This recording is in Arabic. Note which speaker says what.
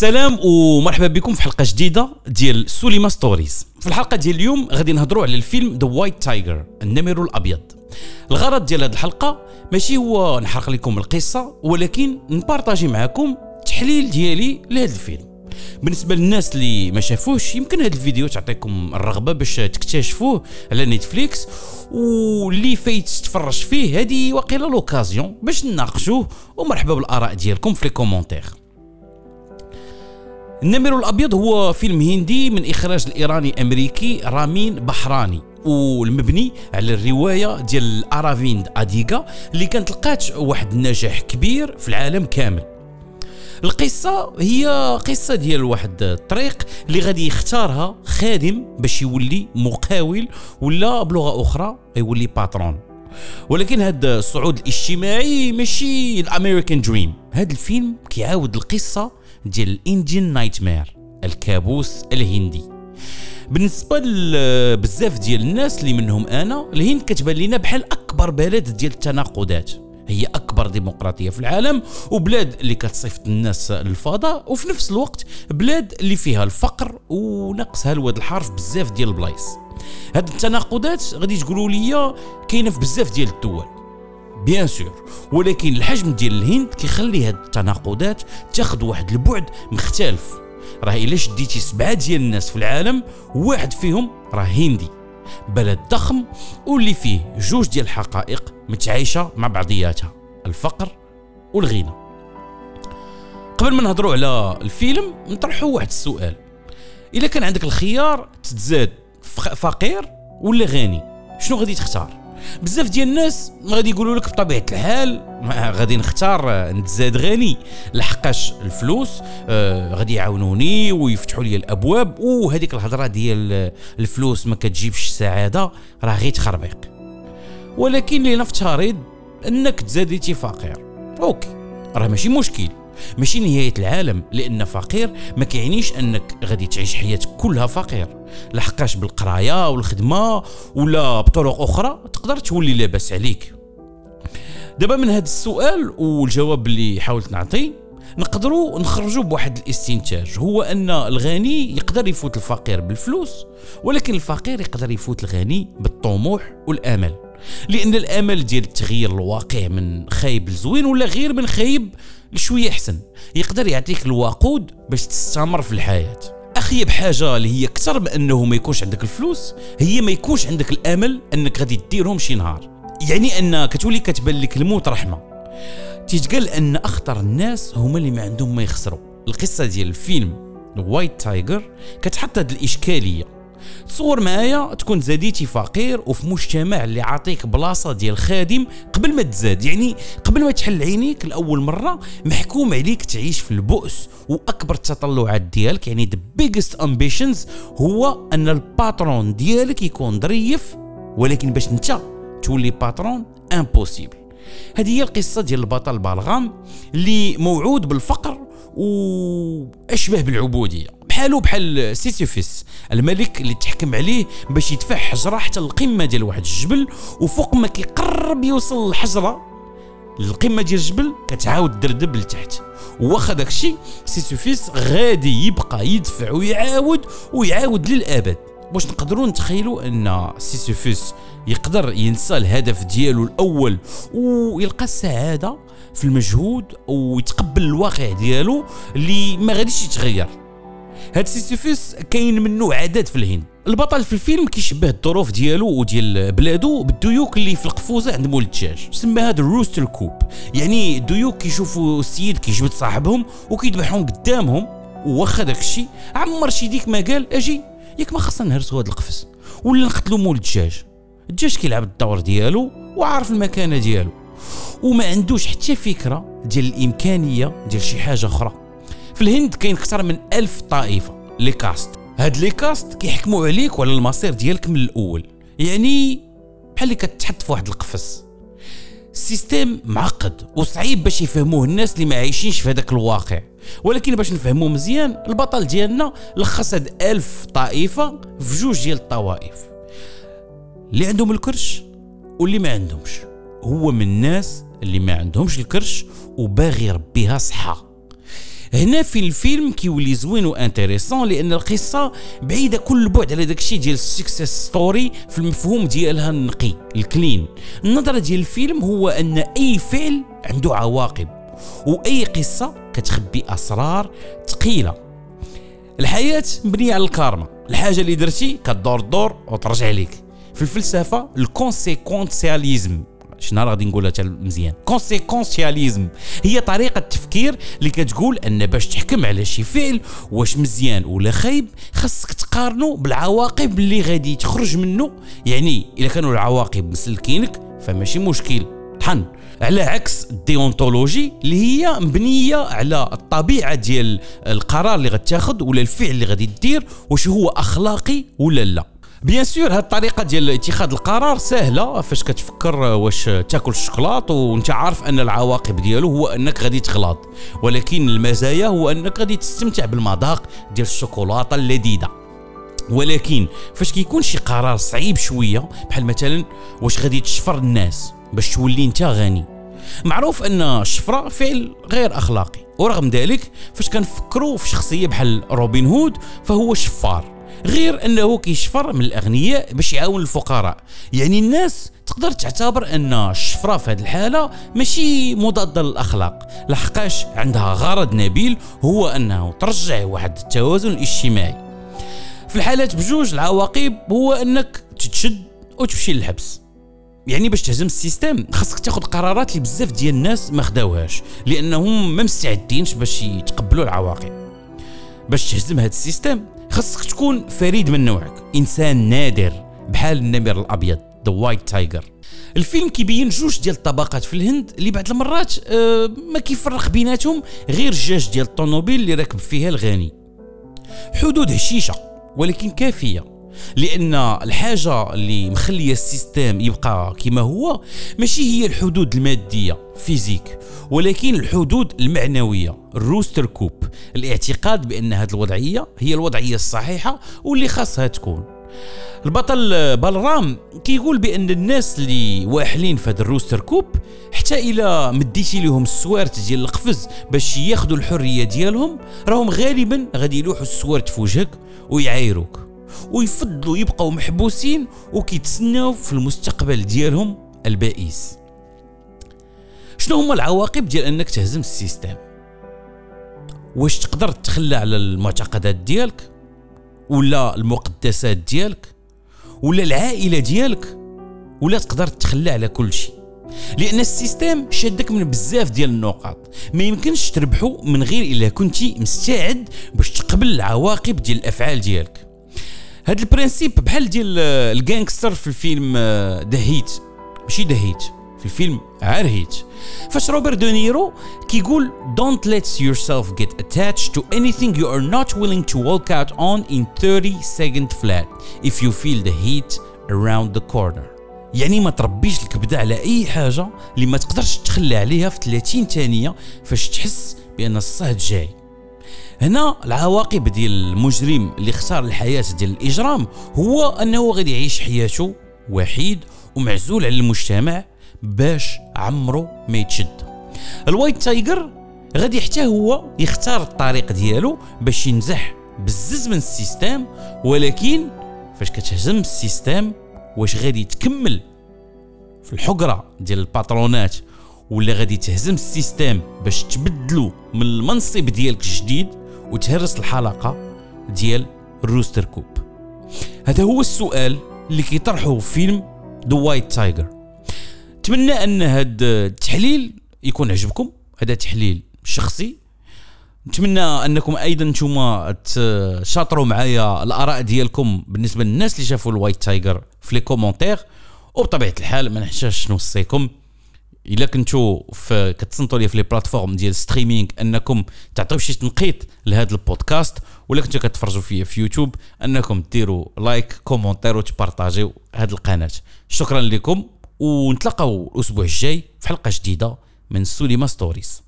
Speaker 1: السلام ومرحبا بكم في حلقة جديدة ديال سوليما Stories. في الحلقة ديال اليوم غادي نهضروا على الفيلم The White Tiger النمر الأبيض. الغرض ديال هذه الحلقة ماشي هو نحرق لكم القصة ولكن نبارطاجي معكم التحليل ديالي لهذا الفيلم. بالنسبة للناس اللي ما شافوش يمكن هذا الفيديو تعطيكم الرغبة باش تكتشفوه على نتفليكس واللي فايت تفرج فيه هذه وقيلة l'occasion باش نناقشوه ومرحبا بالآراء ديالكم في les commentaires. النمر الأبيض هو فيلم هندي من إخراج الإيراني أمريكي رامين بحراني والمبني على الرواية ديال ارافيند أديغا اللي كانت لقات واحد النجاح كبير في العالم كامل. القصة هي قصة ديال واحد الطريق اللي غادي يختارها خادم باش يولي مقاول ولا بلغة أخرى يولي patron ولكن هذا الصعود الاجتماعي ماشي ال American dream هذا الفيلم كيعاود القصة ديال ال Indian nightmare الكابوس الهندي. بالنسبة لبزاف ديال الناس اللي منهم أنا الهند كتبان لنا بحال أكبر بلد ديال التناقضات. هي أكبر ديمقراطية في العالم وبلاد اللي كتصيفط الناس للفضاء وفي نفس الوقت بلاد اللي فيها الفقر وناقص الواد الحار ف بزاف ديال البلايص. هاد التناقضات غادي تقولوا لي كاينة في بزاف ديال الدول. بيان سور ولكن الحجم ديال الهند كيخلي هاد التناقضات تاخذ واحد البعد مختلف. راه إلا شديتي سبعة ديال الناس في العالم واحد فيهم راه هندي. بلد ضخم واللي فيه جوج ديال الحقائق متعايشة مع بعضياتها الفقر والغنى. قبل ما نهضروا على الفيلم نطرحوا واحد السؤال. إلا كان عندك الخيار تتزاد فقير ولا غني شنو غادي تختار؟ بزاف ديال الناس غادي يقولوا لك بطبيعة الحال غادي نختار نتزاد غني. لحقاش الفلوس آه غادي يعاونوني ويفتحوا لي الأبواب. وهذيك الهضرة ديال الفلوس ما كتجيبش السعادة راه غير تخربيق. ولكن لنفترض أنك تزاديتي فقير أوكي راه ماشي مشكل. ماشي نهاية العالم لأن فقير ما كيعنيش أنك غادي تعيش حياتك كلها فقير. لحقاش بالقراية والخدمة ولا بطرق أخرى تقدر تولي لاباس عليك. دابا من هذا السؤال والجواب اللي حاولت نعطيه نقدروا نخرجوا بواحد الاستنتاج. هو أن الغني يقدر يفوت الفقير بالفلوس ولكن الفقير يقدر يفوت الغني بالطموح والأمل. لأن الأمل ديال تغيير الواقع من خايب لزوين ولا غير من خايب لشويه أحسن. يقدر يعطيك الوقود باش تستمر في الحياة. اخيب حاجة اللي هي أكثر من أنه ما يكونش عندك الفلوس هي ما يكونش عندك الأمل أنك غادي ديرهم شي نهار. يعني أن كتولي كتبان لك الموت رحمة. تيتقال أن أخطر الناس هما اللي ما عندهم ما يخسروا. القصة ديال الفيلم White Tiger كتحط هذه الإشكالية. تصور معايا تكون تزاديتي فقير وفي مجتمع اللي عاطيك بلاصة ديال خادم قبل ما تزاد. يعني قبل ما تحل عينيك لأول مرة محكوم عليك تعيش في البؤس وأكبر التطلعات ديالك. يعني the biggest ambitions هو أن ال patron ديالك يكون ظريف ولكن باش أنت تولي patron impossible هذه هي القصة ديال البطل بالرام اللي موعود بالفقر وأشبه بالعبودية. بحالو بحال سيسيفيس الملك اللي تحكم عليه باش يدفع حجرة حتى القمة ديال واحد الجبل وفوق ما كيقرب يوصل الحجرة القمه ديال الجبل كتعاود دردب لتحت. واخا داكشي سيسيفيس غادي يبقى يدفع ويعاود ويعاود للابد واش نقدروا نتخيلوا أن سيسيفيس يقدر ينسى الهدف ديالو الأول ويلقى السعادة في المجهود ويتقبل الواقع ديالو اللي ما غاديش يتغير؟ هاد سيسيفوس كاين منه عدد في الهند. البطل في الفيلم كيشبه الظروف ديالو وديال بلادو بالديوك اللي في القفوزة عند مول الدجاج. سمى هذا ال rooster coop. يعني الديوك كيشوفوا السيد كيجبد صاحبهم وكيذبحهم قدامهم واخا داك الشيء عمر شي ديك ما قال أجي ياك ما خصنا نهرسوا هذا القفص. ولا نقتلوا مول الدجاج. الدجاج كيلعب الدور ديالو وعارف المكانة ديالو. وما عندوش حتى فكرة ديال الإمكانية ديال شي حاجة أخرى. في الهند كاين أكثر من ألف طائفة les castes. هاد les castes كيحكموا عليك وعلى المصير ديالك من الأول. يعني بحال اللي كتحط في واحد القفص. ال system معقد وصعيب باش يفهموه الناس اللي ما عايشينش في هذاك الواقع. ولكن باش نفهموه مزيان البطل ديالنا لخص هاد ألف طائفة في جوج ديال الطوائف. اللي عندهم الكرش واللي ما عندهمش. هو من الناس اللي ما عندهمش الكرش وباغي يربيها صحة. هنا في الفيلم كيولي زوين و intéressant لأن القصة بعيدة كل بعد على داكشي ديال ال success story في المفهوم ديالها النقي ال clean. النظرة ديال الفيلم هو أن أي فعل عنده عواقب وأي قصة كتخبي أسرار ثقيلة. الحياة مبنية على الكارما الحاجة اللي درتي كدور الدور وترجع لك في الفلسفة ال conséquentialisme شنو غادي نقولها مزيان. conséquentialisme هي طريقة التفكير اللي كتقول أن باش تحكم على شي فعل واش مزيان ولا خايب خاصك تقارنه بالعواقب اللي غادي تخرج منه يعني اذا كانوا العواقب مسلكينك فماشي مشكل. طحن. على عكس ال déontologie اللي هي مبنية على الطبيعة ديال القرار اللي غتاخذ ولا الفعل اللي غادي دير واش هو أخلاقي ولا لا. bien sûr هاد الطريقة ديال اتخاذ القرار سهلة. فاش كتفكر واش تاكل الشوكولاط وانت عارف أن العواقب ديالو هو أنك غادي تغلاظ. ولكن المزايا هو أنك غادي تستمتع بالمذاق ديال الشوكولاتة اللذيذة. ولكن فاش كيكون شي قرار صعيب شوية بحال مثلا واش غادي تشفر الناس باش تولي انت غني. معروف أن الشفرة فعل غير أخلاقي. ورغم ذلك فاش كنفكروا في شخصية بحال روبن هود فهو شفار. غير انه كيشفر من الاغنياء باش يعاون الفقراء. يعني الناس تقدر تعتبر ان الشفرة في هذه الحالة ماشي مضاده للأخلاق. لحقاش عندها غرض نبيل هو انه ترجع واحد التوازن الاجتماعي. في الحالات بجوج العواقب هو انك تتشد وتمشي للحبس. يعني باش تهزم ال system خاصك تاخذ قرارات اللي بزاف ديال الناس ما خداوهاش لأنهم ما مستعدينش باش يتقبلوا العواقب. باش تهزم هذا ال system خاصك تكون فريد من نوعك. إنسان نادر بحال النمر الأبيض The White Tiger الفيلم كيبين جوج ديال الطبقات في الهند اللي بعض المرات آه ما كيفرق بيناتهم غير جاج ديال الطوموبيل اللي راكب فيها الغني. حدود هشيشة ولكن كافية. لأن الحاجة اللي مخلية ال system يبقى كما هو ماشي هي الحدود المادية physique. ولكن الحدود المعنوية ال rooster coop. الاعتقاد بأن هذه الوضعية هي الوضعية الصحيحة واللي خاصها تكون. البطل بالرام كيقول بأن الناس اللي واحلين في هذا ال rooster coop حتى إلى مديتي لهم السوارت ديال القفص باش ياخذوا الحرية ديالهم راهم غالبا غادي يلوحوا السوارت في وجهك ويعايروك. ويفضلوا يبقوا محبوسين وكيتسناو في المستقبل ديالهم البائس. شنو هما العواقب ديال انك تهزم ال system؟ واش تقدر تخلى على المعتقدات ديالك؟ ولا المقدسات ديالك؟ ولا العائلة ديالك؟ ولا تقدر تخلى على كل شيء؟ لأن ال system شادك من بزاف ديال النقاط. ما يمكنش تربحو من غير إلا كنتي مستعد باش تقبل العواقب ديال الأفعال ديالك. هاد ال principe بحال ديال ال gangster في الفيلم The Heat ماشي The Heat في الفيلم غير Heat فاش روبرت دونيرو كيقول don't let yourself get attached to anything you are not willing to walk out on in 30 second flat. If you feel the heat around the corner. يعني ما تربيش الكبدة على أي حاجة اللي ما تقدرش تخلى عليها في 30 ثانية فاش تحس بأن الصهد جاي. هنا العواقب ديال المجرم اللي اختار الحياة ديال الإجرام هو أنه غادي يعيش حياته وحيد ومعزول على المجتمع باش عمره ما يتشد. ال White Tiger غادي حتى هو يختار الطريق ديالو باش ينزح بزز من ال system ولكن فاش كتهزم ال system واش غادي تكمل في الحقرة ديال الباترونات ولا غادي تهزم ال system باش تبدلو من المنصب ديالك الجديد وتهرس الحلقة ديال ال rooster coop. هذا هو السؤال اللي كيطرحه فيلم The White Tiger نتمنى أن هذا التحليل يكون عجبكم هذا تحليل شخصي. نتمنى أنكم أيضا نتوما تشاطروا معايا الآراء ديالكم بالنسبة للناس اللي شافوا ال White Tiger في les commentaires وبطبيعة الحال ما نحتاجش نوصيكم. إلا كنتو في كتصنتوا لي في les plateformes ديال streaming أنكم تعطيو شي تنقيط لهذا البودكاست ولا كنتو كتفرجوا فيا في يوتيوب أنكم ديروا like commentaire وتبارطاجيو هذه القناة. شكرا لكم ونتلاقاو الأسبوع الجاي في حلقة جديدة من سوليما ستوريز.